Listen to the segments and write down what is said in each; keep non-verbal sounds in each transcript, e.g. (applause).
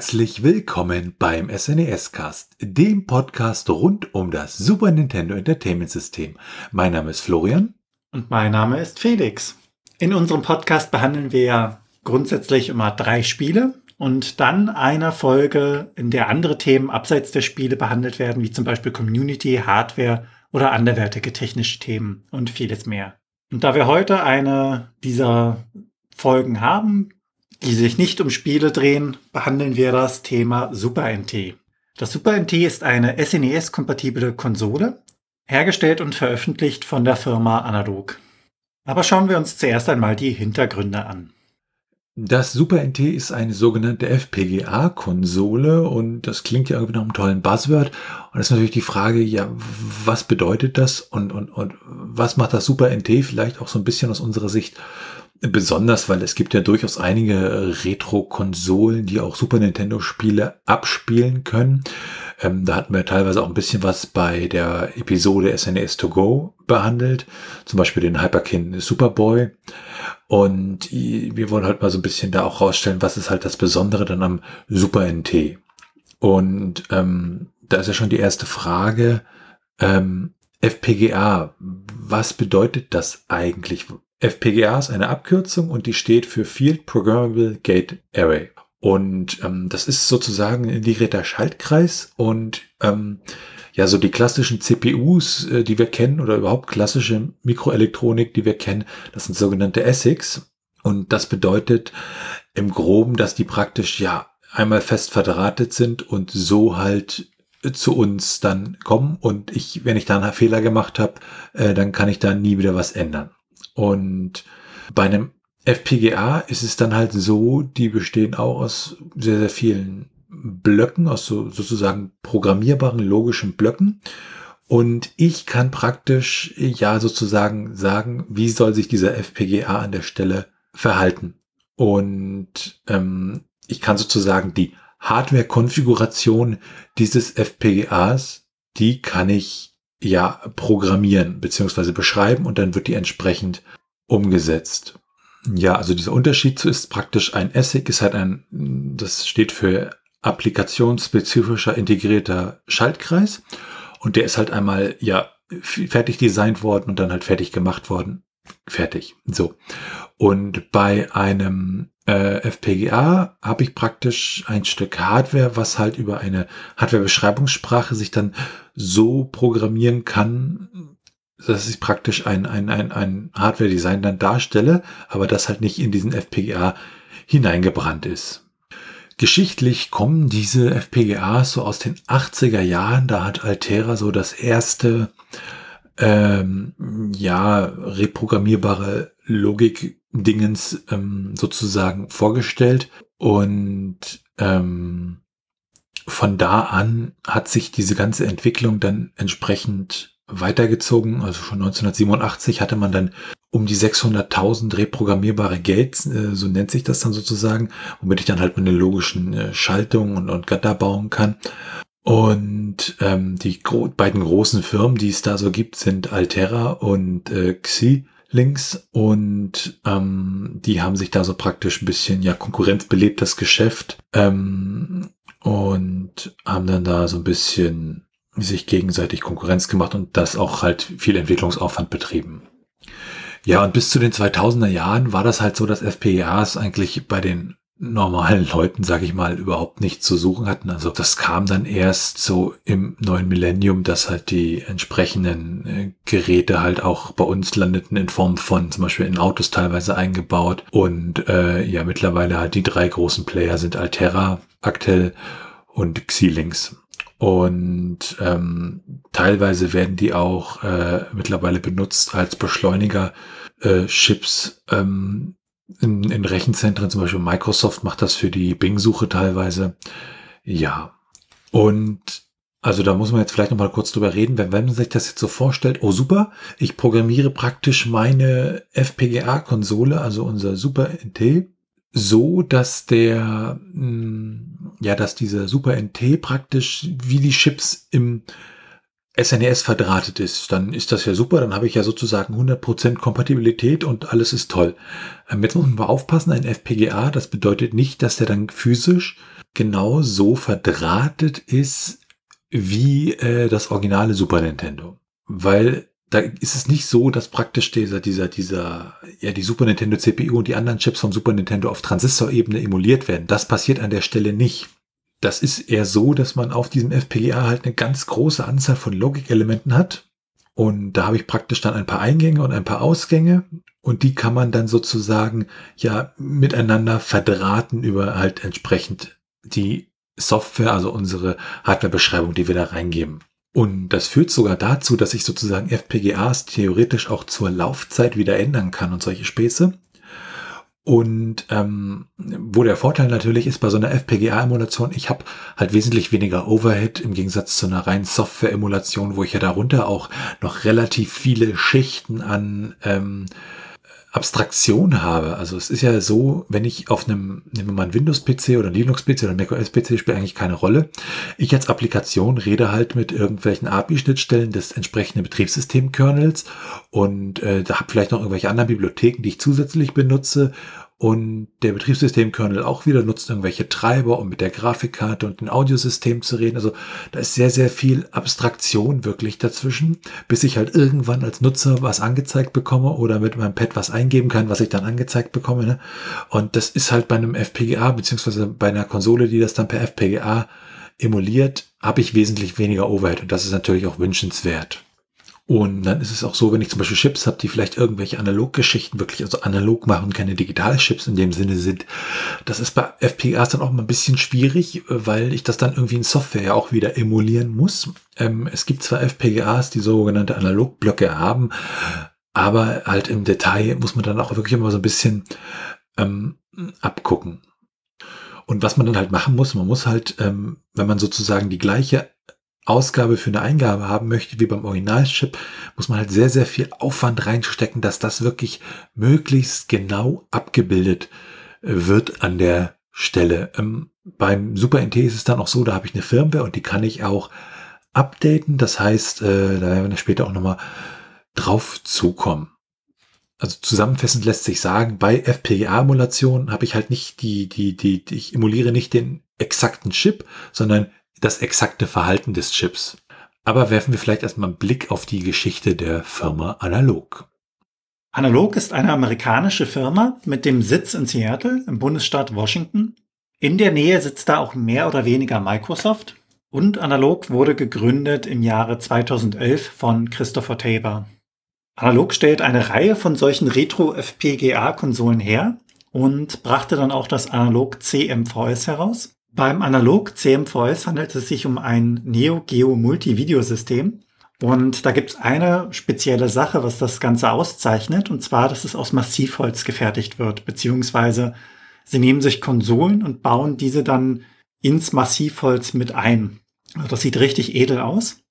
Herzlich willkommen beim SNES Cast, dem Podcast rund um das Super Nintendo Entertainment System. Mein Name ist Florian. Und mein Name ist Felix. In unserem Podcast behandeln wir grundsätzlich immer drei Spiele und dann eine Folge, in der andere Themen abseits der Spiele behandelt werden, wie zum Beispiel Community, Hardware oder anderwertige technische Themen und vieles mehr. Und da wir heute eine dieser Folgen haben, die sich nicht um Spiele drehen, behandeln wir das Thema Super NT. Das Super NT ist eine SNES-kompatible Konsole, hergestellt und veröffentlicht von der Firma Analog. Aber schauen wir uns zuerst einmal die Hintergründe an. Das Super NT ist eine sogenannte FPGA-Konsole und das klingt ja irgendwie nach einem tollen Buzzword. Und das ist natürlich die Frage, ja, was bedeutet das und, und, und was macht das Super NT vielleicht auch so ein bisschen aus unserer Sicht besonders, weil es gibt ja durchaus einige Retro-Konsolen, die auch Super Nintendo-Spiele abspielen können. Ähm, da hatten wir teilweise auch ein bisschen was bei der Episode SNES to Go behandelt, zum Beispiel den Hyperkin Superboy. Und wir wollen halt mal so ein bisschen da auch rausstellen, was ist halt das Besondere dann am Super NT. Und ähm, da ist ja schon die erste Frage, ähm, FPGA, was bedeutet das eigentlich? FPGA ist eine Abkürzung und die steht für Field Programmable Gate Array. Und ähm, das ist sozusagen ein integrierter Schaltkreis und ähm, ja, so die klassischen CPUs, äh, die wir kennen oder überhaupt klassische Mikroelektronik, die wir kennen, das sind sogenannte ASICs. Und das bedeutet im Groben, dass die praktisch ja einmal fest verdrahtet sind und so halt zu uns dann kommen. Und ich, wenn ich da einen Fehler gemacht habe, äh, dann kann ich da nie wieder was ändern. Und bei einem FPGA ist es dann halt so, die bestehen auch aus sehr, sehr vielen Blöcken, aus so, sozusagen programmierbaren logischen Blöcken. Und ich kann praktisch ja sozusagen sagen, wie soll sich dieser FPGA an der Stelle verhalten. Und ähm, ich kann sozusagen die Hardware-Konfiguration dieses FPGAs, die kann ich ja programmieren beziehungsweise beschreiben und dann wird die entsprechend umgesetzt. Ja, also dieser Unterschied ist praktisch ein ASIC ist halt ein, das steht für applikationsspezifischer integrierter Schaltkreis und der ist halt einmal ja fertig designt worden und dann halt fertig gemacht worden. Fertig. So. Und bei einem äh, FPGA habe ich praktisch ein Stück Hardware, was halt über eine Hardware-Beschreibungssprache sich dann so programmieren kann, dass ich praktisch ein, ein, ein, ein Hardware-Design dann darstelle, aber das halt nicht in diesen FPGA hineingebrannt ist. Geschichtlich kommen diese FPGAs so aus den 80er Jahren. Da hat Altera so das erste ähm, ja reprogrammierbare Logik-Dingens ähm, sozusagen vorgestellt und ähm, von da an hat sich diese ganze Entwicklung dann entsprechend weitergezogen. Also schon 1987 hatte man dann um die 600.000 reprogrammierbare Gates, äh, so nennt sich das dann sozusagen, womit ich dann halt meine logischen äh, Schaltungen und, und Gatter bauen kann. Und ähm, die gro beiden großen Firmen, die es da so gibt, sind Altera und äh, Xi links und ähm, die haben sich da so praktisch ein bisschen ja konkurrenzbelebtes Geschäft ähm, und haben dann da so ein bisschen sich gegenseitig Konkurrenz gemacht und das auch halt viel Entwicklungsaufwand betrieben. Ja, und bis zu den 2000er Jahren war das halt so, dass FPGAs eigentlich bei den normalen Leuten, sage ich mal, überhaupt nichts zu suchen hatten. Also das kam dann erst so im neuen Millennium, dass halt die entsprechenden äh, Geräte halt auch bei uns landeten in Form von zum Beispiel in Autos teilweise eingebaut. Und äh, ja, mittlerweile halt die drei großen Player sind Altera, Actel und Xilinx. Und ähm, teilweise werden die auch äh, mittlerweile benutzt als Beschleuniger äh, Chips ähm, in, in Rechenzentren, zum Beispiel Microsoft macht das für die Bing-Suche teilweise. Ja. Und also da muss man jetzt vielleicht noch mal kurz drüber reden, wenn, wenn man sich das jetzt so vorstellt, oh super, ich programmiere praktisch meine FPGA-Konsole, also unser Super NT, so, dass der, hm, ja, dass dieser Super NT praktisch wie die Chips im SNES verdrahtet ist, dann ist das ja super, dann habe ich ja sozusagen 100% Kompatibilität und alles ist toll. Ähm, jetzt muss man mal aufpassen, ein FPGA, das bedeutet nicht, dass der dann physisch genau so verdrahtet ist wie äh, das originale Super Nintendo. Weil da ist es nicht so, dass praktisch dieser, dieser, dieser, ja, die Super Nintendo CPU und die anderen Chips vom Super Nintendo auf Transistorebene emuliert werden. Das passiert an der Stelle nicht. Das ist eher so, dass man auf diesem FPGA halt eine ganz große Anzahl von Logikelementen hat. Und da habe ich praktisch dann ein paar Eingänge und ein paar Ausgänge. Und die kann man dann sozusagen ja miteinander verdrahten über halt entsprechend die Software, also unsere Hardwarebeschreibung, die wir da reingeben. Und das führt sogar dazu, dass ich sozusagen FPGAs theoretisch auch zur Laufzeit wieder ändern kann und solche Späße. Und ähm, wo der Vorteil natürlich ist bei so einer FPGA-Emulation, ich habe halt wesentlich weniger Overhead im Gegensatz zu einer reinen Software-Emulation, wo ich ja darunter auch noch relativ viele Schichten an ähm, Abstraktion habe. Also es ist ja so, wenn ich auf einem, nehmen wir mal einen Windows-PC oder einen Linux-PC oder einen macOS-PC, spielt eigentlich keine Rolle. Ich als Applikation rede halt mit irgendwelchen API-Schnittstellen des entsprechenden Betriebssystemkernels und äh, da habe vielleicht noch irgendwelche anderen Bibliotheken, die ich zusätzlich benutze und der Betriebssystemkernel auch wieder nutzt irgendwelche Treiber, um mit der Grafikkarte und dem Audiosystem zu reden. Also da ist sehr, sehr viel Abstraktion wirklich dazwischen, bis ich halt irgendwann als Nutzer was angezeigt bekomme oder mit meinem Pad was eingeben kann, was ich dann angezeigt bekomme. Ne? Und das ist halt bei einem FPGA, beziehungsweise bei einer Konsole, die das dann per FPGA emuliert, habe ich wesentlich weniger Overhead. Und das ist natürlich auch wünschenswert. Und dann ist es auch so, wenn ich zum Beispiel Chips habe, die vielleicht irgendwelche Analoggeschichten wirklich, also analog machen, keine Digitalchips in dem Sinne sind. Das ist bei FPGAs dann auch mal ein bisschen schwierig, weil ich das dann irgendwie in Software ja auch wieder emulieren muss. Ähm, es gibt zwar FPGAs, die sogenannte Analogblöcke haben, aber halt im Detail muss man dann auch wirklich immer so ein bisschen ähm, abgucken. Und was man dann halt machen muss, man muss halt, ähm, wenn man sozusagen die gleiche Ausgabe für eine Eingabe haben möchte, wie beim Originalchip, muss man halt sehr, sehr viel Aufwand reinstecken, dass das wirklich möglichst genau abgebildet äh, wird an der Stelle. Ähm, beim Super NT ist es dann auch so, da habe ich eine Firmware und die kann ich auch updaten. Das heißt, äh, da werden wir später auch nochmal drauf zukommen. Also zusammenfassend lässt sich sagen, bei FPGA-Emulation habe ich halt nicht die, die, die, die, ich emuliere nicht den exakten Chip, sondern das exakte Verhalten des Chips. Aber werfen wir vielleicht erstmal einen Blick auf die Geschichte der Firma Analog. Analog ist eine amerikanische Firma mit dem Sitz in Seattle im Bundesstaat Washington. In der Nähe sitzt da auch mehr oder weniger Microsoft. Und Analog wurde gegründet im Jahre 2011 von Christopher Tabor. Analog stellt eine Reihe von solchen Retro-FPGA-Konsolen her und brachte dann auch das Analog CMVS heraus. Beim Analog CMVS handelt es sich um ein Neo Geo Multi-Video-System. Und da gibt es eine spezielle Sache, was das Ganze auszeichnet, und zwar, dass es aus Massivholz gefertigt wird, beziehungsweise sie nehmen sich Konsolen und bauen diese dann ins Massivholz mit ein. Also das sieht richtig edel aus.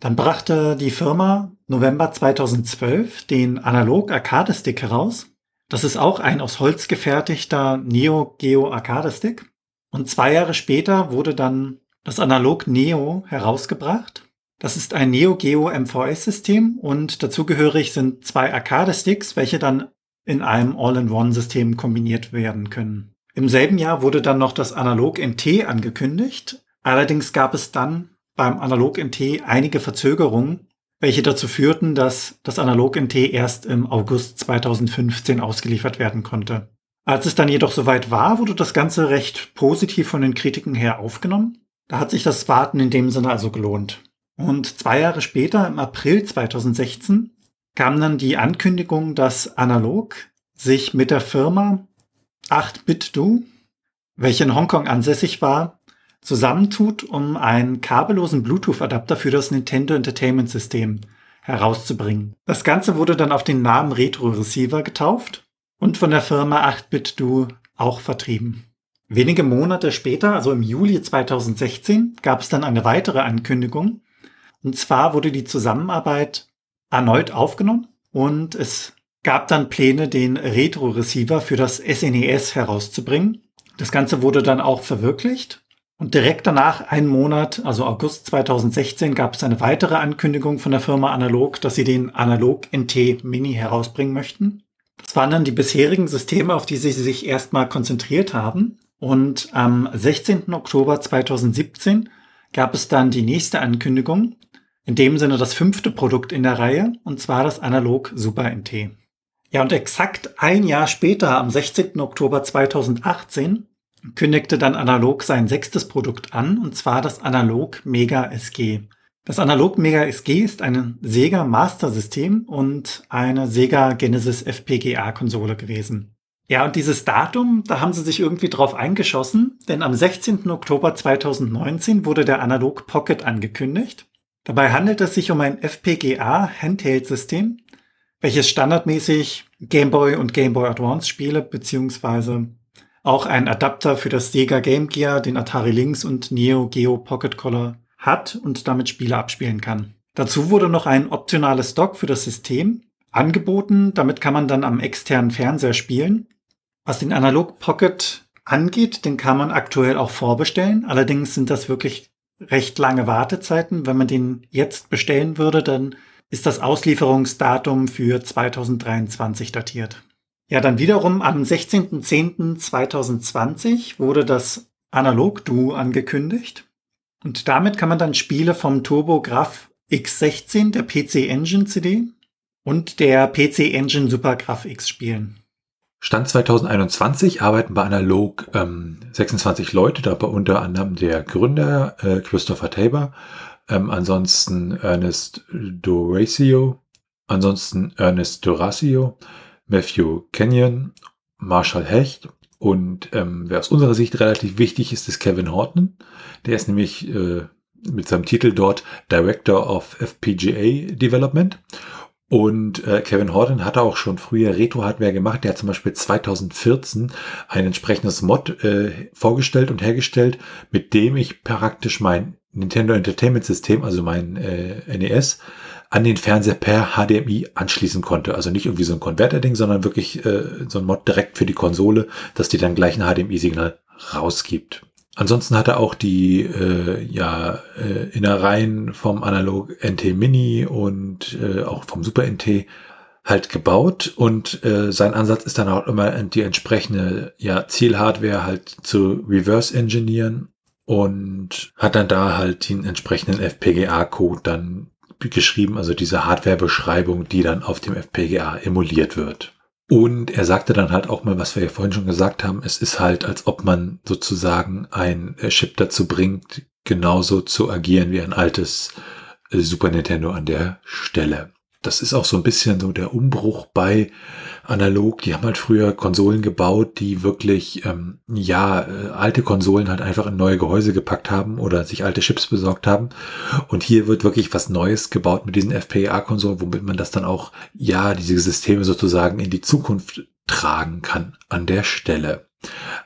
Dann brachte die Firma November 2012 den Analog Arcade Stick heraus. Das ist auch ein aus Holz gefertigter Neo Geo Arcade Stick. Und zwei Jahre später wurde dann das Analog Neo herausgebracht. Das ist ein Neo Geo MVS-System und dazugehörig sind zwei Arcade-Sticks, welche dann in einem All-in-One-System kombiniert werden können. Im selben Jahr wurde dann noch das Analog NT angekündigt. Allerdings gab es dann beim Analog NT einige Verzögerungen, welche dazu führten, dass das Analog NT erst im August 2015 ausgeliefert werden konnte. Als es dann jedoch soweit war, wurde das Ganze recht positiv von den Kritiken her aufgenommen. Da hat sich das Warten in dem Sinne also gelohnt. Und zwei Jahre später, im April 2016, kam dann die Ankündigung, dass Analog sich mit der Firma 8BitDo, welche in Hongkong ansässig war, zusammentut, um einen kabellosen Bluetooth-Adapter für das Nintendo Entertainment System herauszubringen. Das Ganze wurde dann auf den Namen Retro Receiver getauft und von der Firma 8BitDo auch vertrieben. Wenige Monate später, also im Juli 2016, gab es dann eine weitere Ankündigung. Und zwar wurde die Zusammenarbeit erneut aufgenommen und es gab dann Pläne, den Retro-Receiver für das SNES e herauszubringen. Das Ganze wurde dann auch verwirklicht Und direkt danach, einen Monat, also August 2016, gab es eine weitere Ankündigung von der Firma Analog, dass sie den Analog NT Mini herausbringen möchten. Das waren dann die bisherigen Systeme, auf die sie sich erstmal konzentriert haben. Und am 16. Oktober 2017 gab es dann die nächste Ankündigung, in dem Sinne das fünfte Produkt in der Reihe, und zwar das Analog Super NT. Ja, und exakt ein Jahr später, am 16. Oktober 2018, kündigte dann Analog sein sechstes Produkt an, und zwar das Analog Mega SG. Das Analog Mega SG ist ein Sega Master System und eine Sega Genesis FPGA Konsole gewesen. Ja, und dieses Datum, da haben sie sich irgendwie drauf eingeschossen, denn am 16. Oktober 2019 wurde der Analog Pocket angekündigt. Dabei handelt es sich um ein FPGA Handheld System, welches standardmäßig Game Boy und Game Boy Advance Spiele beziehungsweise auch ein Adapter für das Sega Game Gear, den Atari Lynx und Neo Geo Pocket Color hat und damit Spiele abspielen kann. Dazu wurde noch ein optionales Dock für das System angeboten. Damit kann man dann am externen Fernseher spielen. Was den Analog Pocket angeht, den kann man aktuell auch vorbestellen. Allerdings sind das wirklich recht lange Wartezeiten. Wenn man den jetzt bestellen würde, dann ist das Auslieferungsdatum für 2023 datiert. Ja, dann wiederum am 16.10.2020 wurde das Analog Duo angekündigt. Und damit kann man dann Spiele vom TurboGrafx X16 der PC Engine CD und der PC Engine SuperGraph X spielen. Stand 2021 arbeiten bei Analog ähm, 26 Leute, dabei unter anderem der Gründer äh, Christopher Tabor, ähm, ansonsten Ernest Doracio, ansonsten Ernest Doracio, Matthew Kenyon, Marshall Hecht und ähm, wer aus unserer Sicht relativ wichtig ist, ist Kevin Horton. Der ist nämlich äh, mit seinem Titel dort Director of FPGA Development. Und äh, Kevin Horton hatte auch schon früher Retro-Hardware gemacht. Der hat zum Beispiel 2014 ein entsprechendes Mod äh, vorgestellt und hergestellt, mit dem ich praktisch mein Nintendo Entertainment System, also mein äh, NES, an den Fernseher per HDMI anschließen konnte. Also nicht irgendwie so ein Konverter-Ding, sondern wirklich äh, so ein Mod direkt für die Konsole, dass die dann gleich ein HDMI-Signal rausgibt. Ansonsten hat er auch die äh, ja, äh, Innereien vom Analog NT Mini und äh, auch vom Super NT halt gebaut und äh, sein Ansatz ist dann auch immer die entsprechende ja, Zielhardware halt zu reverse engineeren und hat dann da halt den entsprechenden FPGA-Code dann geschrieben, also diese Hardware-Beschreibung, die dann auf dem FPGA emuliert wird. Und er sagte dann halt auch mal, was wir ja vorhin schon gesagt haben, es ist halt, als ob man sozusagen ein Chip dazu bringt, genauso zu agieren wie ein altes äh, Super Nintendo an der Stelle das ist auch so ein bisschen so der Umbruch bei analog. Die haben halt früher Konsolen gebaut, die wirklich, ähm, ja, äh, alte Konsolen halt einfach in neue Gehäuse gepackt haben oder sich alte Chips besorgt haben. Und hier wird wirklich was Neues gebaut mit diesen FPGA-Konsolen, womit man das dann auch, ja, diese Systeme sozusagen in die Zukunft tragen kann an der Stelle.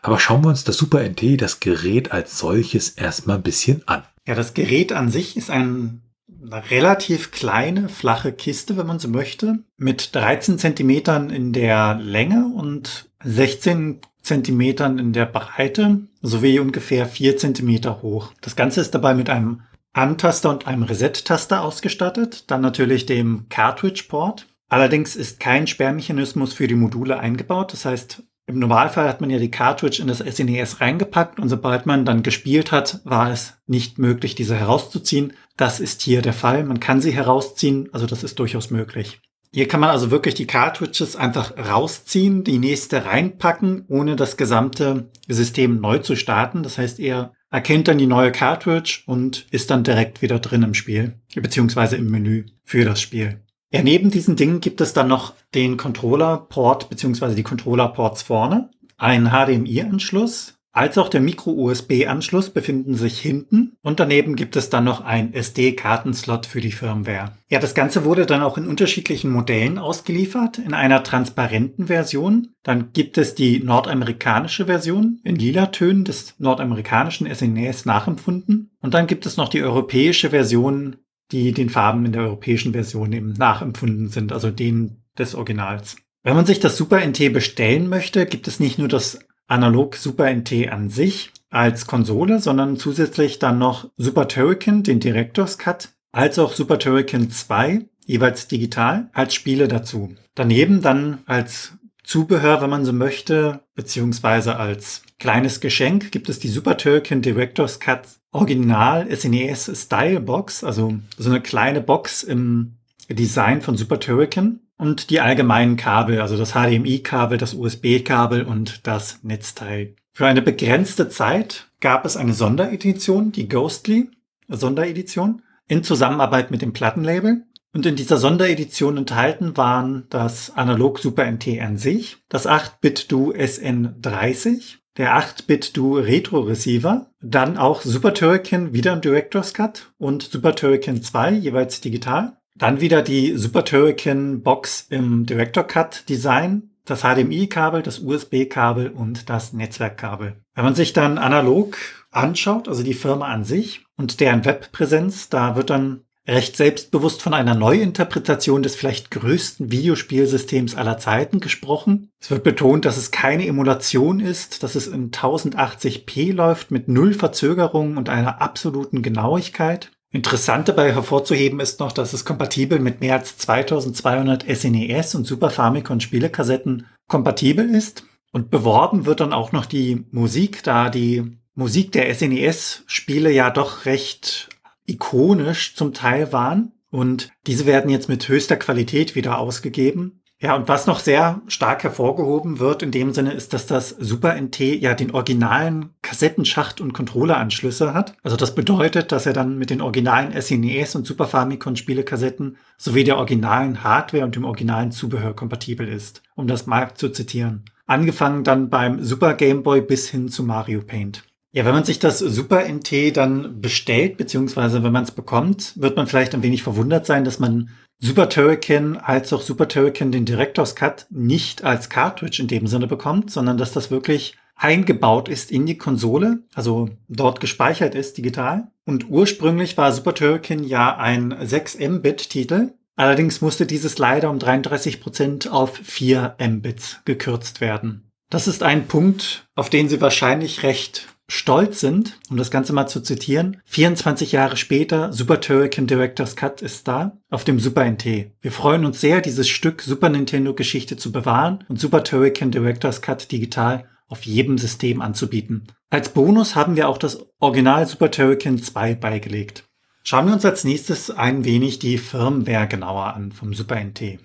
Aber schauen wir uns das Super NT, das Gerät als solches erstmal ein bisschen an. Ja, das Gerät an sich ist ein eine relativ kleine, flache Kiste, wenn man so möchte, mit 13 Zentimetern in der Länge und 16 Zentimetern in der Breite sowie ungefähr 4 Zentimeter hoch. Das Ganze ist dabei mit einem Antaster und einem Reset-Taster ausgestattet, dann natürlich dem Cartridge-Port. Allerdings ist kein Sperrmechanismus für die Module eingebaut. Das heißt, im Normalfall hat man ja die Cartridge in das SNES e reingepackt und sobald man dann gespielt hat, war es nicht möglich, diese herauszuziehen. Das ist hier der Fall. Man kann sie herausziehen, also das ist durchaus möglich. Hier kann man also wirklich die Cartridges einfach rausziehen, die nächste reinpacken, ohne das gesamte System neu zu starten. Das heißt, er erkennt dann die neue Cartridge und ist dann direkt wieder drin im Spiel, beziehungsweise im Menü für das Spiel. Ja, neben diesen Dingen gibt es dann noch den Controller-Port beziehungsweise die Controller-Ports vorne, einen HDMI-Anschluss, als auch der Micro-USB-Anschluss befinden sich hinten und daneben gibt es dann noch ein SD-Kartenslot für die Firmware. Ja, das Ganze wurde dann auch in unterschiedlichen Modellen ausgeliefert, in einer transparenten Version. Dann gibt es die nordamerikanische Version in lila Tönen des nordamerikanischen SNES nachempfunden. Und dann gibt es noch die europäische Version die den Farben in der europäischen Version eben nachempfunden sind, also denen des Originals. Wenn man sich das Super NT bestellen möchte, gibt es nicht nur das Analog Super NT an sich, als Konsole, sondern zusätzlich dann noch Super Turrican, den Director's Cut, als auch Super Turrican 2, jeweils digital, als Spiele dazu. Daneben dann als Zubehör, wenn man so möchte, beziehungsweise als kleines Geschenk gibt es die Super Turrican Director's Cut Original SNES Style Box, also so eine kleine Box im Design von Super Turrican und die allgemeinen Kabel, also das HDMI-Kabel, das USB-Kabel und das Netzteil. Für eine begrenzte Zeit gab es eine Sonderedition, die Ghostly Sonderedition, in Zusammenarbeit mit dem Plattenlabel. Und in dieser Sonderedition enthalten waren das Analog Super NT an sich, das 8-Bit-Du SN30, der 8-Bit-Du Retro Receiver, dann auch Super Turrican wieder im Director's Cut und Super Turrican 2 jeweils digital dann wieder die Super Turrican Box im Director Cut Design, das HDMI-Kabel, das USB-Kabel und das Netzwerkkabel. Wenn man sich dann analog anschaut, also die Firma an sich und deren Webpräsenz, da wird dann recht selbstbewusst von einer Neuinterpretation des vielleicht größten Videospielsystems aller Zeiten gesprochen. Es wird betont, dass es keine Emulation ist, dass es in 1080p läuft mit null Verzögerung und einer absoluten Genauigkeit. Interessant dabei hervorzuheben ist noch, dass es kompatibel mit mehr als 2200 SNES und Super Famicom Spielekassetten kompatibel ist. Und beworben wird dann auch noch die Musik, da die Musik der SNES-Spiele ja doch recht ikonisch zum Teil waren. Und diese werden jetzt mit höchster Qualität wieder ausgegeben. Ja, und was noch sehr stark hervorgehoben wird in dem Sinne ist, dass das Super NT ja den originalen Kassettenschacht und Controlleranschlüsse hat. Also das bedeutet, dass er dann mit den originalen SNES und Super Famicom Spielekassetten sowie der originalen Hardware und dem originalen Zubehör kompatibel ist, um das mal zu zitieren. Angefangen dann beim Super Game Boy bis hin zu Mario Paint. Ja, wenn man sich das Super NT dann bestellt, beziehungsweise wenn man es bekommt, wird man vielleicht ein wenig verwundert sein, dass man Super Turrican als auch Super Turrican den Director's Cut nicht als Cartridge in dem Sinne bekommt, sondern dass das wirklich eingebaut ist in die Konsole, also dort gespeichert ist digital. Und ursprünglich war Super Turrican ja ein 6 Mbit-Titel. Allerdings musste dieses leider um 33 Prozent auf 4 Mbits gekürzt werden. Das ist ein Punkt, auf den Sie wahrscheinlich recht stolz sind, um das Ganze mal zu zitieren, 24 Jahre später, Super Turrican Director's Cut ist da, auf dem Super NT. Wir freuen uns sehr, dieses Stück Super Nintendo Geschichte zu bewahren und Super Turrican Director's Cut digital auf jedem System anzubieten. Als Bonus haben wir auch das Original Super Turrican 2 beigelegt. Schauen wir uns als nächstes ein wenig die Firmware genauer an vom Super NT.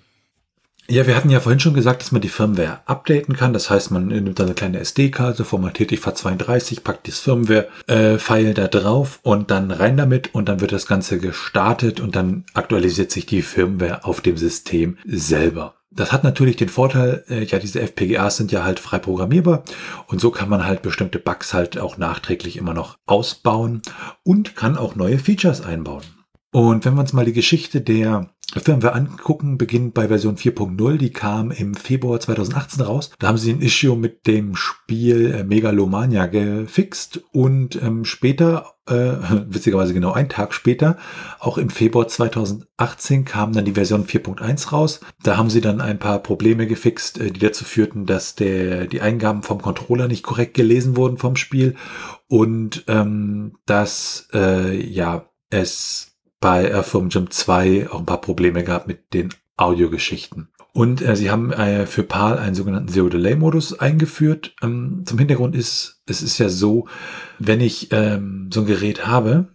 Ja, wir hatten ja vorhin schon gesagt, dass man die Firmware updaten kann. Das heißt, man nimmt eine kleine SD-Karte, formatiert die FAT32, packt das Firmware-File da drauf und dann rein damit und dann wird das Ganze gestartet und dann aktualisiert sich die Firmware auf dem System selber. Das hat natürlich den Vorteil, äh, ja, diese FPGAs sind ja halt frei programmierbar und so kann man halt bestimmte Bugs halt auch nachträglich immer noch ausbauen und kann auch neue Features einbauen. Und wenn wir uns mal die Geschichte der Firmware angucken, beginnt bei Version 4.0, die kam im Februar 2018 raus. Da haben sie ein Issue mit dem Spiel äh, Megalomania gefixt und ähm, später, äh, (laughs) witzigerweise genau einen Tag später, auch im Februar 2018 kam dann die Version 4.1 raus. Da haben sie dann ein paar Probleme gefixt, äh, die dazu führten, dass der, die Eingaben vom Controller nicht korrekt gelesen wurden vom Spiel und ähm, dass äh, ja es bei Earthworm Jim 2 auch ein paar Probleme gehabt mit den Audiogeschichten. Und äh, sie haben äh, für PAL einen sogenannten Zero-Delay-Modus eingeführt. Ähm, zum Hintergrund ist, es ist ja so, wenn ich ähm, so ein Gerät habe,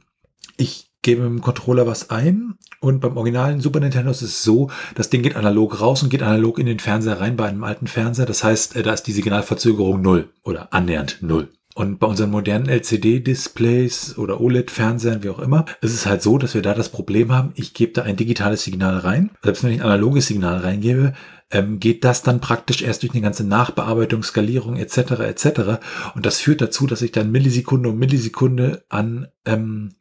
ich gebe mit dem Controller was ein und beim originalen Super Nintendo ist es so, das Ding geht analog raus und geht analog in den Fernseher rein bei einem alten Fernseher. Das heißt, äh, da ist die Signalverzögerung null oder annähernd null. Und bei unseren modernen LCD-Displays oder OLED-Fernsehern, wie auch immer, ist es halt so, dass wir da das Problem haben, ich gebe da ein digitales Signal rein. Selbst wenn ich ein analoges Signal reingebe, ähm, geht das dann praktisch erst durch eine ganze Nachbearbeitung, Skalierung etc. etc. Und das führt dazu, dass ich dann Millisekunde um Millisekunde an ähm,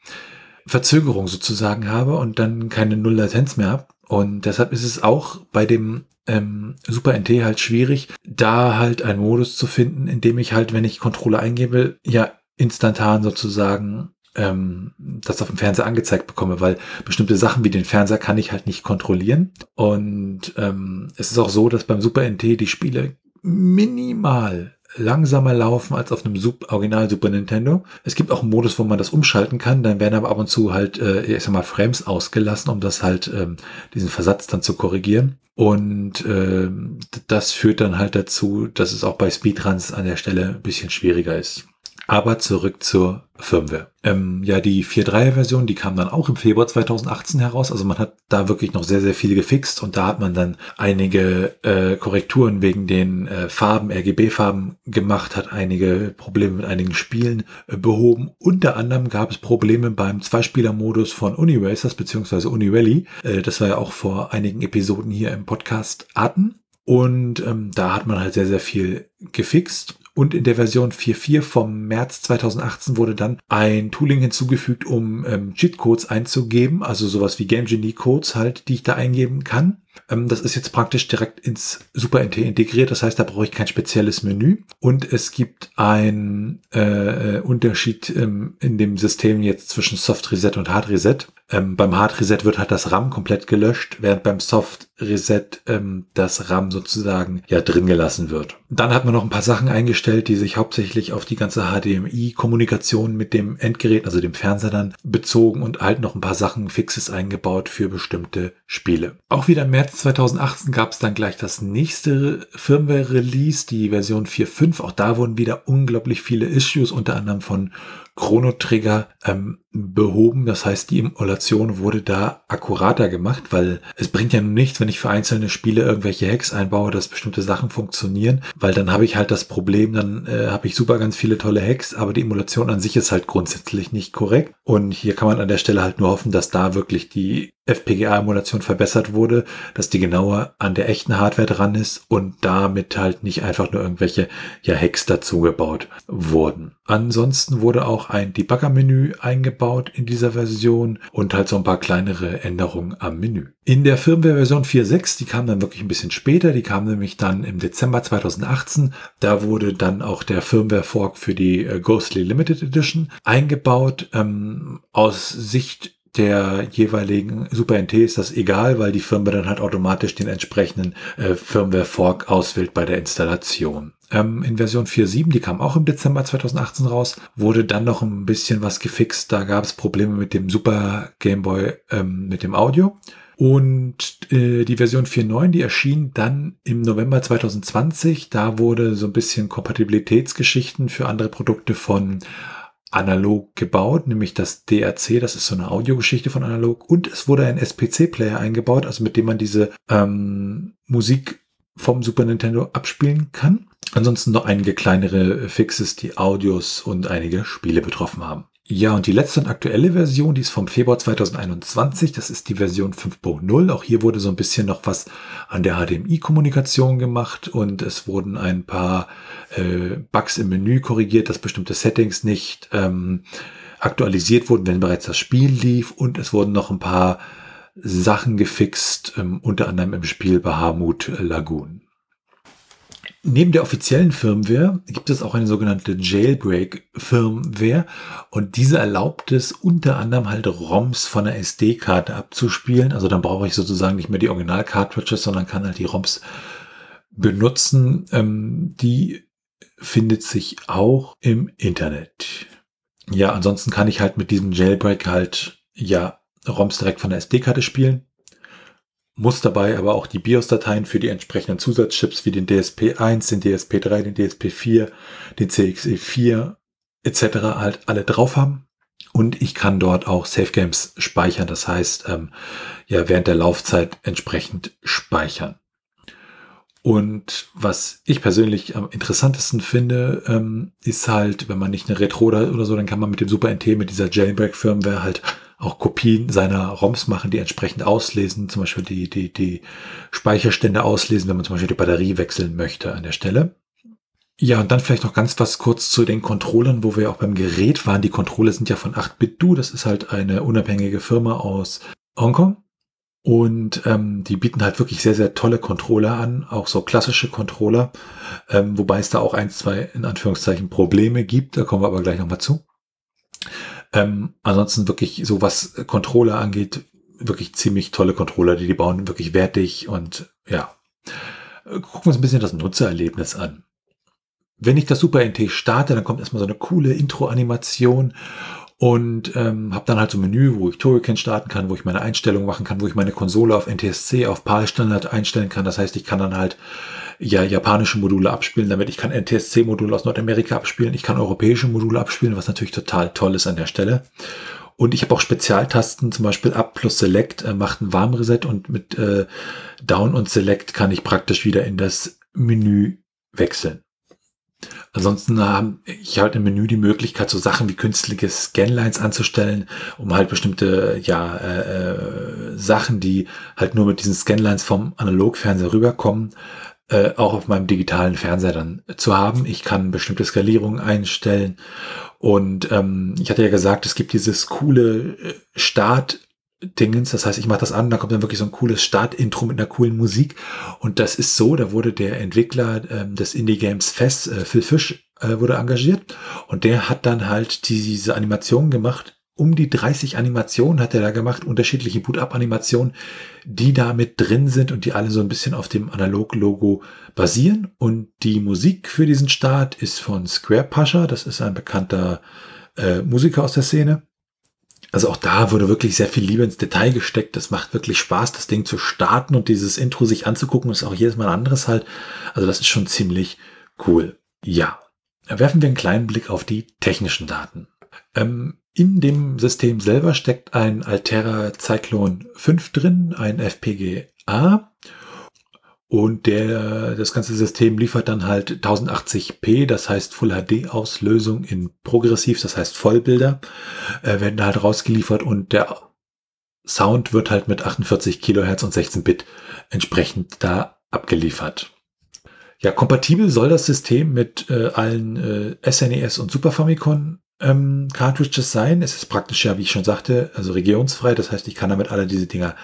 Verzögerung sozusagen habe und dann keine Null-Latenz mehr habe. Und deshalb ist es auch bei dem ähm, Super NT halt schwierig, da halt einen Modus zu finden, in dem ich halt, wenn ich Controller eingebe, ja instantan sozusagen ähm, das auf dem Fernseher angezeigt bekomme, weil bestimmte Sachen wie den Fernseher kann ich halt nicht kontrollieren. Und ähm, es ist auch so, dass beim Super NT die Spiele minimal langsamer laufen als auf einem Sub Original Super Nintendo. Es gibt auch einen Modus, wo man das umschalten kann. Dann werden aber ab und zu halt, äh, ich sag mal, Frames ausgelassen, um das halt, ähm, diesen Versatz dann zu korrigieren. Und äh, das führt dann halt dazu, dass es auch bei Speedruns an der Stelle ein bisschen schwieriger ist. Aber zurück zur Firmware. Ähm, ja, die 4.3er-Version, die kam dann auch im Februar 2018 heraus. Also man hat da wirklich noch sehr, sehr viel gefixt und da hat man dann einige äh, Korrekturen wegen den äh, Farben, RGB-Farben gemacht, hat einige Probleme mit einigen Spielen äh, behoben. Unter anderem gab es Probleme beim Zweispieler-Modus von Uniracers bzw. Unirally. Das war ja auch vor einigen Episoden hier im Podcast Arten. Und ähm, da hat man halt sehr, sehr viel gefixt. Und in der Version 4.4 vom März 2018 wurde dann ein Tooling hinzugefügt, um ähm, Cheatcodes einzugeben, also sowas wie Game Genie Codes halt, die ich da eingeben kann. Ähm, das ist jetzt praktisch direkt ins Super NT integriert. Das heißt, da brauche ich kein spezielles Menü. Und es gibt einen äh, äh, Unterschied ähm, in dem System jetzt zwischen Soft Reset und Hard Reset. Ähm, beim Hard Reset wird halt das RAM komplett gelöscht, während beim Soft Reset ähm, das RAM sozusagen ja drin gelassen wird. Dann hat man noch ein paar Sachen eingestellt, die sich hauptsächlich auf die ganze HDMI-Kommunikation mit dem Endgerät, also dem Fernseher dann bezogen und halt noch ein paar Sachen Fixes eingebaut für bestimmte Spiele. Auch wieder mehr März 2018 gab es dann gleich das nächste Firmware-Release, die Version 4.5. Auch da wurden wieder unglaublich viele Issues, unter anderem von Chrono Trigger ähm, behoben. Das heißt, die Emulation wurde da akkurater gemacht, weil es bringt ja nichts, wenn ich für einzelne Spiele irgendwelche Hacks einbaue, dass bestimmte Sachen funktionieren, weil dann habe ich halt das Problem, dann äh, habe ich super ganz viele tolle Hacks, aber die Emulation an sich ist halt grundsätzlich nicht korrekt. Und hier kann man an der Stelle halt nur hoffen, dass da wirklich die FPGA-Emulation verbessert wurde, dass die genauer an der echten Hardware dran ist und damit halt nicht einfach nur irgendwelche ja, Hacks dazu gebaut wurden. Ansonsten wurde auch ein Debugger-Menü eingebaut in dieser Version und halt so ein paar kleinere Änderungen am Menü. In der Firmware-Version 4.6, die kam dann wirklich ein bisschen später, die kam nämlich dann im Dezember 2018. Da wurde dann auch der Firmware-Fork für die äh, Ghostly Limited Edition eingebaut. Ähm, aus Sicht der jeweiligen Super NT ist das egal, weil die Firmware dann halt automatisch den entsprechenden äh, Firmware Fork auswählt bei der Installation. Ähm, in Version 4.7, die kam auch im Dezember 2018 raus, wurde dann noch ein bisschen was gefixt. Da gab es Probleme mit dem Super Game Boy, ähm, mit dem Audio. Und äh, die Version 4.9, die erschien dann im November 2020. Da wurde so ein bisschen Kompatibilitätsgeschichten für andere Produkte von analog gebaut, nämlich das DRC, das ist so eine Audiogeschichte von analog. Und es wurde ein SPC-Player eingebaut, also mit dem man diese ähm, Musik vom Super Nintendo abspielen kann. Ansonsten noch einige kleinere Fixes, die Audios und einige Spiele betroffen haben. Ja, und die letzte und aktuelle Version, die ist vom Februar 2021, das ist die Version 5.0. Auch hier wurde so ein bisschen noch was an der HDMI-Kommunikation gemacht und es wurden ein paar äh, Bugs im Menü korrigiert, dass bestimmte Settings nicht ähm, aktualisiert wurden, wenn bereits das Spiel lief und es wurden noch ein paar Sachen gefixt, ähm, unter anderem im Spiel Bahamut Lagoon. Neben der offiziellen Firmware gibt es auch eine sogenannte Jailbreak-Firmware und diese erlaubt es unter anderem halt ROMs von der SD-Karte abzuspielen. Also dann brauche ich sozusagen nicht mehr die Original-Cartridges, sondern kann halt die ROMs benutzen. Ähm, die findet sich auch im Internet. Ja, ansonsten kann ich halt mit diesem Jailbreak halt ja ROMs direkt von der SD-Karte spielen muss dabei aber auch die BIOS-Dateien für die entsprechenden Zusatzchips wie den DSP1, den DSP3, den DSP4, den CXE4 etc. halt alle drauf haben. Und ich kann dort auch Safe Games speichern, das heißt, ähm, ja, während der Laufzeit entsprechend speichern. Und was ich persönlich am interessantesten finde, ähm, ist halt, wenn man nicht eine Retro oder so, dann kann man mit dem Super NT, mit dieser Jailbreak-Firmware halt auch Kopien seiner ROMs machen, die entsprechend auslesen, zum Beispiel die, die, die Speicherstände auslesen, wenn man zum Beispiel die Batterie wechseln möchte an der Stelle. Ja, und dann vielleicht noch ganz was kurz zu den Controllern, wo wir auch beim Gerät waren. Die Controller sind ja von 8BitDo, das ist halt eine unabhängige Firma aus Hongkong. Und ähm, die bieten halt wirklich sehr, sehr tolle Controller an, auch so klassische Controller, ähm, wobei es da auch ein, zwei in Anführungszeichen Probleme gibt, da kommen wir aber gleich nochmal zu. Ähm, ansonsten wirklich so was Controller angeht, wirklich ziemlich tolle Controller, die die bauen, wirklich wertig und ja. Gucken wir uns ein bisschen das Nutzererlebnis an. wenn ich das Super NT starte, dann kommt erstmal so eine coole Intro-Animation und ähm, habe dann halt so ein Menü, wo ich Turrican starten kann, wo ich meine Einstellungen machen kann, wo ich meine Konsole auf NTSC, auf PAL-Standard einstellen kann. Das heißt, ich kann dann halt ja japanische Module abspielen, damit ich kann NTSC-Module aus Nordamerika abspielen, ich kann europäische Module abspielen, was natürlich total toll ist an der Stelle. Und ich habe auch Spezialtasten, zum Beispiel Up plus Select äh, macht ein Warmreset und mit äh, Down und Select kann ich praktisch wieder in das Menü wechseln. Ansonsten habe ich halt im Menü die Möglichkeit, so Sachen wie künstliche Scanlines anzustellen, um halt bestimmte ja, äh, äh, Sachen, die halt nur mit diesen Scanlines vom Analogfernseher rüberkommen, äh, auch auf meinem digitalen Fernseher dann zu haben. Ich kann bestimmte Skalierungen einstellen. Und ähm, ich hatte ja gesagt, es gibt dieses coole äh, Start Dingens. Das heißt, ich mache das an, da kommt dann wirklich so ein cooles Start-Intro mit einer coolen Musik. Und das ist so, da wurde der Entwickler ähm, des Indie-Games Fest, äh, Phil Fish, äh, wurde engagiert. Und der hat dann halt diese Animationen gemacht. Um die 30 Animationen hat er da gemacht, unterschiedliche Boot-Up-Animationen, die da mit drin sind und die alle so ein bisschen auf dem Analog-Logo basieren. Und die Musik für diesen Start ist von Square Pasha, das ist ein bekannter äh, Musiker aus der Szene. Also auch da wurde wirklich sehr viel Liebe ins Detail gesteckt. Das macht wirklich Spaß, das Ding zu starten und dieses Intro sich anzugucken. Das ist auch jedes Mal ein anderes halt. Also das ist schon ziemlich cool. Ja. Werfen wir einen kleinen Blick auf die technischen Daten. Ähm, in dem System selber steckt ein Altera Cyclone 5 drin, ein FPGA und der, das ganze System liefert dann halt 1080p, das heißt Full HD Auslösung in progressiv, das heißt Vollbilder, äh, werden da halt rausgeliefert und der Sound wird halt mit 48 Kilohertz und 16 Bit entsprechend da abgeliefert. Ja, kompatibel soll das System mit äh, allen äh, SNES e und Super Famicom ähm, Cartridges sein. Es ist praktisch ja, wie ich schon sagte, also regionsfrei. Das heißt, ich kann damit alle diese Dinger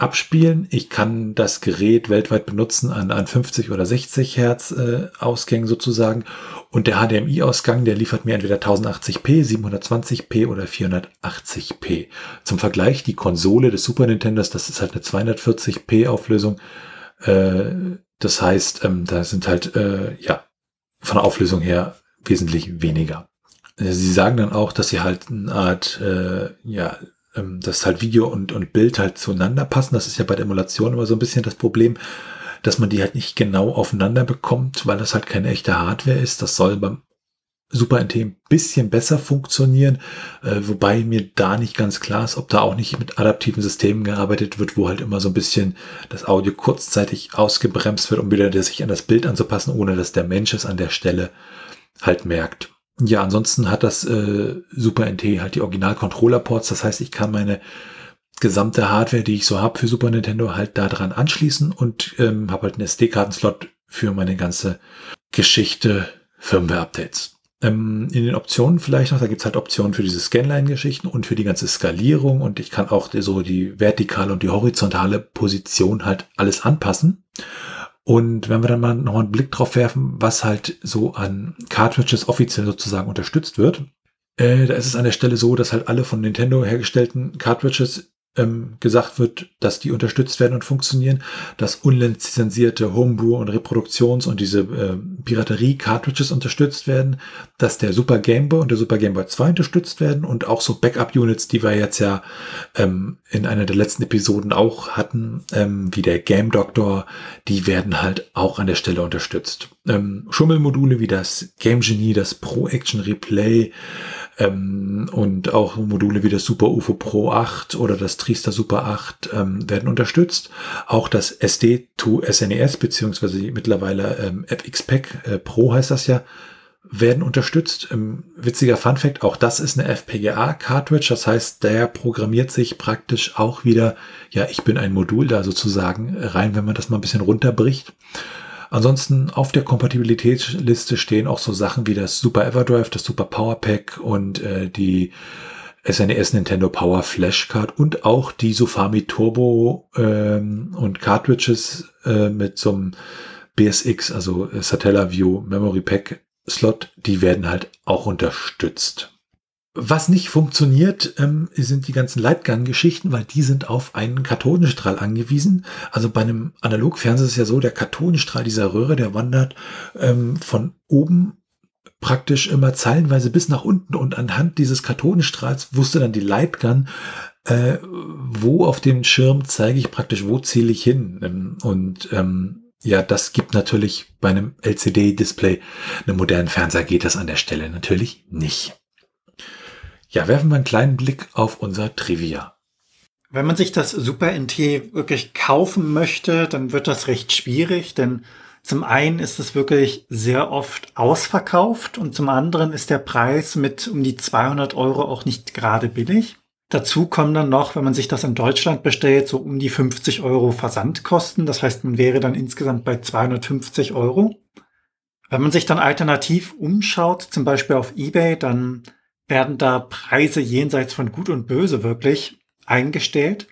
abspielen. Ich kann das Gerät weltweit benutzen an, an 50 oder 60 Hertz äh, Ausgängen sozusagen. Und der HDMI-Ausgang, der liefert mir entweder 1080p, 720p oder 480p. Zum Vergleich, die Konsole des Super Nintendos, das ist halt eine 240p Auflösung. Äh, das heißt, ähm, da sind halt, äh, ja, von der Auflösung her wesentlich weniger. Sie sagen dann auch, dass sie halt eine Art, äh, ja, ähm, dass halt Video und, und Bild halt zueinander passen. Das ist ja bei der Emulation immer so ein bisschen das Problem, dass man die halt nicht genau aufeinander bekommt, weil das halt keine echte Hardware ist. Das soll beim Super NT ein bisschen besser funktionieren, äh, wobei mir da nicht ganz klar ist, ob da auch nicht mit adaptiven Systemen gearbeitet wird, wo halt immer so ein bisschen das Audio kurzzeitig ausgebremst wird, um wieder sich an das Bild anzupassen, ohne dass der Mensch es an der Stelle halt merkt. Ja, ansonsten hat das äh, Super NT halt die Original-Controller-Ports. Das heißt, ich kann meine gesamte Hardware, die ich so habe für Super Nintendo, halt da dran anschließen und ähm, habe halt einen SD-Kartenslot für meine ganze Geschichte Firmware-Updates. Ähm, in den Optionen vielleicht noch, da gibt's halt Optionen für diese Scanline-Geschichten und für die ganze Skalierung und ich kann auch so die vertikale und die horizontale Position halt alles anpassen. Und wenn wir dann mal nochmal einen Blick drauf werfen, was halt so an Cartridges offiziell sozusagen unterstützt wird, äh, da ist es an der Stelle so, dass halt alle von Nintendo hergestellten Cartridges ähm, gesagt wird, dass die unterstützt werden und funktionieren, dass unlizenzierte Homebrew und Reproduktions- und diese äh, Piraterie-Cartridges unterstützt werden, dass der Super Game Boy und der Super Game Boy 2 unterstützt werden und auch so Backup-Units, die wir jetzt ja ähm, in einer der letzten Episoden auch hatten, ähm, wie der Game Doctor, die werden halt auch an der Stelle unterstützt. Ähm, Schummelmodule wie das Game Genie, das Pro Action Replay, ähm, und auch Module wie das Super UFO Pro 8 oder das Triester Super 8 ähm, werden unterstützt. Auch das SD2 SNES beziehungsweise mittlerweile ähm, FX-Pack äh, Pro heißt das ja, werden unterstützt. Ähm, witziger Fun Fact, auch das ist eine FPGA-Cartridge, das heißt, der programmiert sich praktisch auch wieder, ja, ich bin ein Modul da sozusagen rein, wenn man das mal ein bisschen runterbricht. Ansonsten auf der Kompatibilitätsliste stehen auch so Sachen wie das Super Everdrive, das Super Power Pack und äh, die SNES e Nintendo Power Flashcard und auch die Sofami Turbo ähm, und Cartridges äh, mit so einem BSX, also Satellaview Memory Pack Slot, die werden halt auch unterstützt. Was nicht funktioniert, ähm, sind die ganzen Lightgun-Geschichten, weil die sind auf einen Kathodenstrahl angewiesen. Also bei einem Analogfernseher ist es ja so, der Kathodenstrahl dieser Röhre, der wandert ähm, von oben praktisch immer zeilenweise bis nach unten und anhand dieses Kathodenstrahls wusste dann die Lightgun, äh, wo auf dem Schirm zeige ich praktisch, wo zähle ich hin. Ähm, und ähm, ja, das gibt natürlich bei einem LCD-Display, einem modernen Fernseher geht das an der Stelle natürlich nicht. Ja, werfen wir einen kleinen Blick auf unser Trivia. Wenn man sich das Super NT wirklich kaufen möchte, dann wird das recht schwierig, denn zum einen ist es wirklich sehr oft ausverkauft und zum anderen ist der Preis mit um die 200 Euro auch nicht gerade billig. Dazu kommen dann noch, wenn man sich das in Deutschland bestellt, so um die 50 Euro Versandkosten. Das heißt, man wäre dann insgesamt bei 250 Euro. Wenn man sich dann alternativ umschaut, zum Beispiel auf eBay, dann werden da Preise jenseits von Gut und Böse wirklich eingestellt.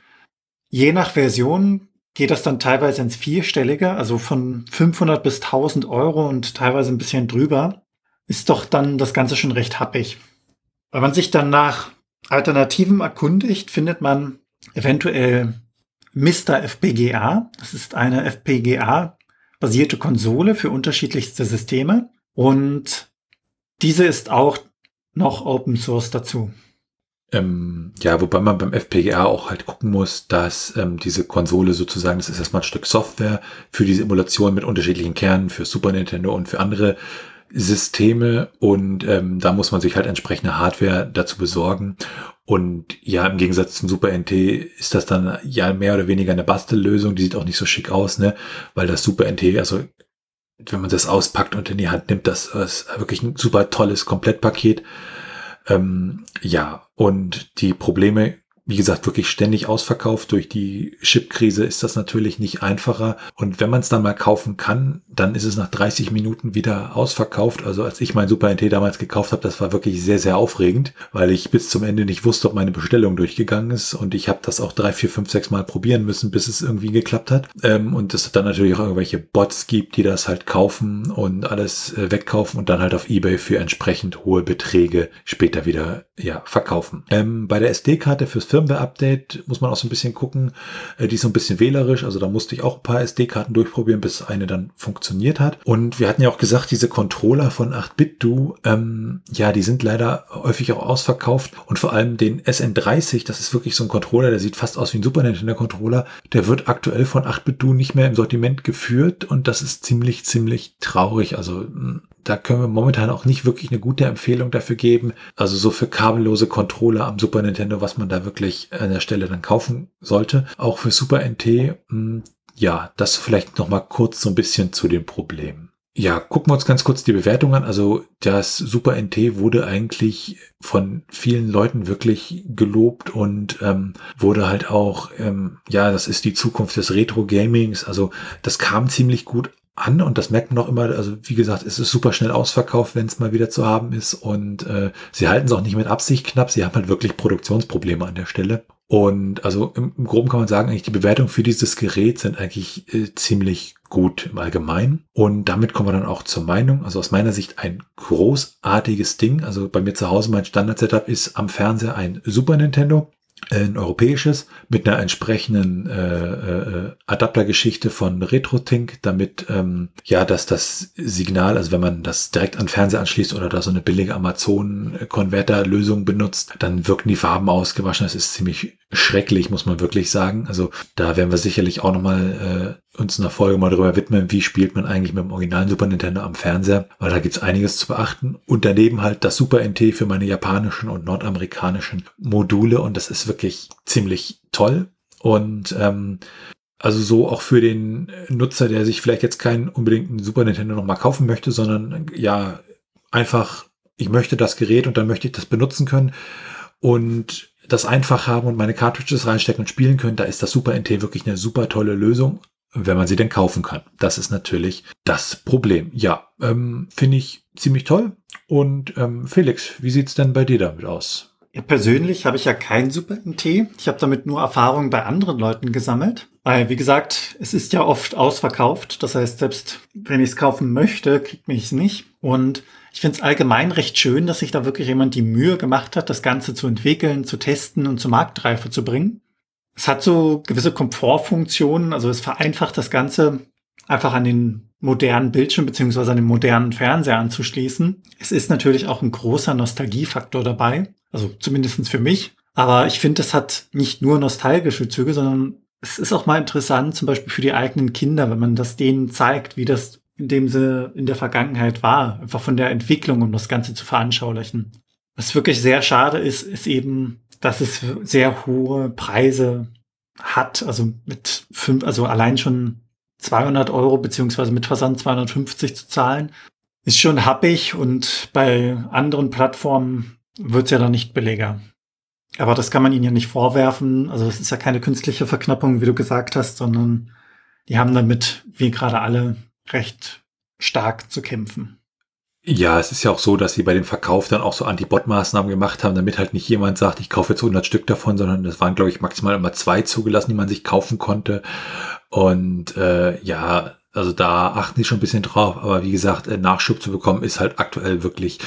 Je nach Version geht das dann teilweise ins Vierstellige, also von 500 bis 1000 Euro und teilweise ein bisschen drüber. Ist doch dann das Ganze schon recht happig. Wenn man sich dann nach Alternativen erkundigt, findet man eventuell Mr. FPGA. Das ist eine FPGA-basierte Konsole für unterschiedlichste Systeme. Und diese ist auch noch Open Source dazu. Ähm, ja, wobei man beim FPGA auch halt gucken muss, dass ähm, diese Konsole sozusagen, das ist erstmal ein Stück Software für diese Emulation mit unterschiedlichen Kernen für Super Nintendo und für andere Systeme und ähm, da muss man sich halt entsprechende Hardware dazu besorgen. Und ja, im Gegensatz zum Super NT ist das dann ja mehr oder weniger eine Bastellösung, die sieht auch nicht so schick aus, ne? Weil das Super NT, also wenn man das auspackt und in die Hand nimmt, das ist wirklich ein super tolles Komplettpaket. Ähm, ja, und die Probleme wie gesagt, wirklich ständig ausverkauft. Durch die Chip-Krise ist das natürlich nicht einfacher. Und wenn man es dann mal kaufen kann, dann ist es nach 30 Minuten wieder ausverkauft. Also als ich mein Super NT damals gekauft habe, das war wirklich sehr, sehr aufregend, weil ich bis zum Ende nicht wusste, ob meine Bestellung durchgegangen ist. Und ich habe das auch drei, vier, fünf, sechs Mal probieren müssen, bis es irgendwie geklappt hat. Ähm, und es dann natürlich auch irgendwelche Bots gibt, die das halt kaufen und alles äh, wegkaufen und dann halt auf Ebay für entsprechend hohe Beträge später wieder ja, verkaufen. Ähm, bei der SD-Karte fürs Firmware-Update muss man auch so ein bisschen gucken. Äh, die ist so ein bisschen wählerisch, also da musste ich auch ein paar SD-Karten durchprobieren, bis eine dann funktioniert hat. Und wir hatten ja auch gesagt, diese Controller von 8-Bit-Do, ähm, ja, die sind leider häufig auch ausverkauft. Und vor allem den SN30, das ist wirklich so ein Controller, der sieht fast aus wie ein Super Nintendo-Controller, der wird aktuell von 8-Bit-Do nicht mehr im Sortiment geführt und das ist ziemlich, ziemlich traurig. Also hm, da können wir momentan auch nicht wirklich eine gute Empfehlung dafür geben. Also so für kabellose Controller am Super Nintendo, was man da wirklich an der Stelle dann kaufen sollte. Auch für Super NT, hm, ja, das vielleicht noch mal kurz so ein bisschen zu den Problemen. Ja, gucken wir uns ganz kurz die Bewertung an. Also das Super NT wurde eigentlich von vielen Leuten wirklich gelobt und ähm, wurde halt auch, ähm, ja, das ist die Zukunft des Retro-Gamings. Also das kam ziemlich gut an und das merkt man auch immer, also wie gesagt, es ist super schnell ausverkauft, wenn es mal wieder zu haben ist und äh, sie halten es auch nicht mit Absicht knapp, sie haben halt wirklich Produktionsprobleme an der Stelle. Und also im, im Groben kann man sagen, eigentlich die Bewertungen für dieses Gerät sind eigentlich äh, ziemlich gut im Allgemeinen. Und damit kommen wir dann auch zur Meinung. Also aus meiner Sicht ein großartiges Ding. Also bei mir zu Hause mein Standard-Setup ist am Fernseher ein Super Nintendo ein europäisches mit einer entsprechenden äh, äh, Adaptergeschichte von RetroTink, damit ähm, ja, dass das Signal, also wenn man das direkt an Fernseher anschließt oder da so eine billige Amazon-Konverter-Lösung benutzt, dann wirken die Farben ausgewaschen. Das ist ziemlich schrecklich, muss man wirklich sagen. Also da werden wir sicherlich auch nochmal äh, uns in der Folge mal darüber widmen, wie spielt man eigentlich mit dem originalen Super Nintendo am Fernseher, weil da gibt's einiges zu beachten. Und daneben halt das Super NT für meine japanischen und nordamerikanischen Module und das ist wirklich ziemlich toll. Und ähm, also so auch für den Nutzer, der sich vielleicht jetzt keinen unbedingten Super Nintendo nochmal kaufen möchte, sondern ja einfach, ich möchte das Gerät und dann möchte ich das benutzen können. Und das einfach haben und meine Cartridges reinstecken und spielen können, da ist das Super NT wirklich eine super tolle Lösung, wenn man sie denn kaufen kann. Das ist natürlich das Problem. Ja, ähm, finde ich ziemlich toll. Und ähm, Felix, wie sieht's denn bei dir damit aus? Ja, persönlich habe ich ja kein Super NT. Ich habe damit nur Erfahrungen bei anderen Leuten gesammelt. Weil, wie gesagt, es ist ja oft ausverkauft. Das heißt, selbst wenn ich es kaufen möchte, kriegt mich es nicht. Und Ich finde es allgemein recht schön, dass sich da wirklich jemand die Mühe gemacht hat, das Ganze zu entwickeln, zu testen und zur Marktreife zu bringen. Es hat so gewisse Komfortfunktionen, also es vereinfacht das Ganze einfach an den modernen Bildschirm beziehungsweise an den modernen Fernseher anzuschließen. Es ist natürlich auch ein großer Nostalgiefaktor dabei, also zumindestens für mich. Aber ich finde, es hat nicht nur nostalgische Züge, sondern es ist auch mal interessant, zum Beispiel für die eigenen Kinder, wenn man das denen zeigt, wie das in dem sie in der Vergangenheit war, einfach von der Entwicklung, um das Ganze zu veranschaulichen. Was wirklich sehr schade ist, ist eben, dass es sehr hohe Preise hat, also mit fünf, also allein schon 200 Euro beziehungsweise mit Versand 250 zu zahlen, ist schon happig und bei anderen Plattformen wird's ja dann nicht billiger. Aber das kann man ihnen ja nicht vorwerfen. Also es ist ja keine künstliche Verknappung, wie du gesagt hast, sondern die haben damit, wie gerade alle, recht stark zu kämpfen. Ja, es ist ja auch so, dass sie bei dem Verkauf dann auch so Anti-Bot-Maßnahmen gemacht haben, damit halt nicht jemand sagt, ich kaufe jetzt 100 Stück davon, sondern das waren, glaube ich, maximal immer zwei zugelassen, die man sich kaufen konnte. Und äh, ja, also da achten sie schon ein bisschen drauf. Aber wie gesagt, äh, Nachschub zu bekommen ist halt aktuell wirklich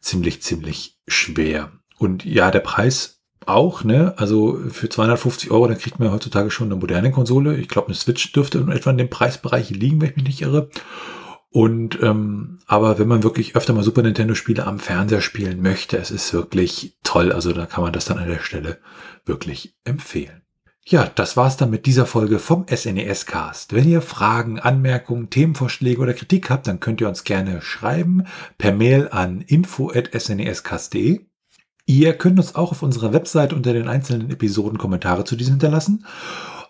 ziemlich, ziemlich schwer. Und ja, der Preis auch, ne? Also für 250 Euro, dann kriegt man heutzutage schon eine moderne Konsole. Ich glaube, eine Switch dürfte in etwa in dem Preisbereich liegen, wenn ich mich nicht irre. Und ähm, aber wenn man wirklich öfter mal Super Nintendo Spiele am Fernseher spielen möchte, es ist wirklich toll. Also da kann man das dann an der Stelle wirklich empfehlen. Ja, das war's dann mit dieser Folge vom SNES Cast. Wenn ihr Fragen, Anmerkungen, Themenvorschläge oder Kritik habt, dann könnt ihr uns gerne schreiben per Mail an info@snescast.de. Ihr könnt uns auch auf unserer Website unter den einzelnen Episoden Kommentare zu diesen hinterlassen.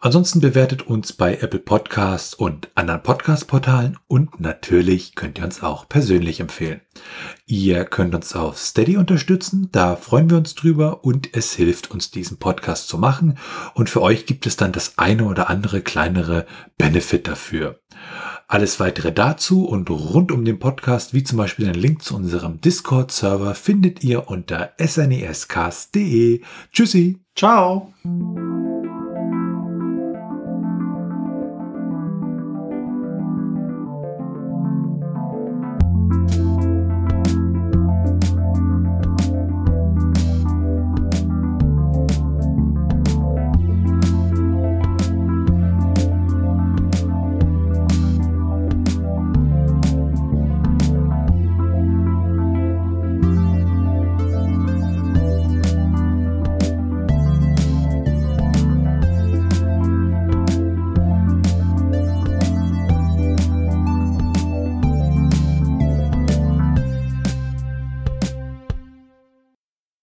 Ansonsten bewertet uns bei Apple Podcasts und anderen Podcast-Portalen und natürlich könnt ihr uns auch persönlich empfehlen. Ihr könnt uns auf Steady unterstützen, da freuen wir uns drüber und es hilft uns, diesen Podcast zu machen und für euch gibt es dann das eine oder andere kleinere Benefit dafür. Alles weitere dazu und rund um den Podcast, wie zum Beispiel den Link zu unserem Discord-Server, findet ihr unter snescast.de. Tschüssi. Ciao.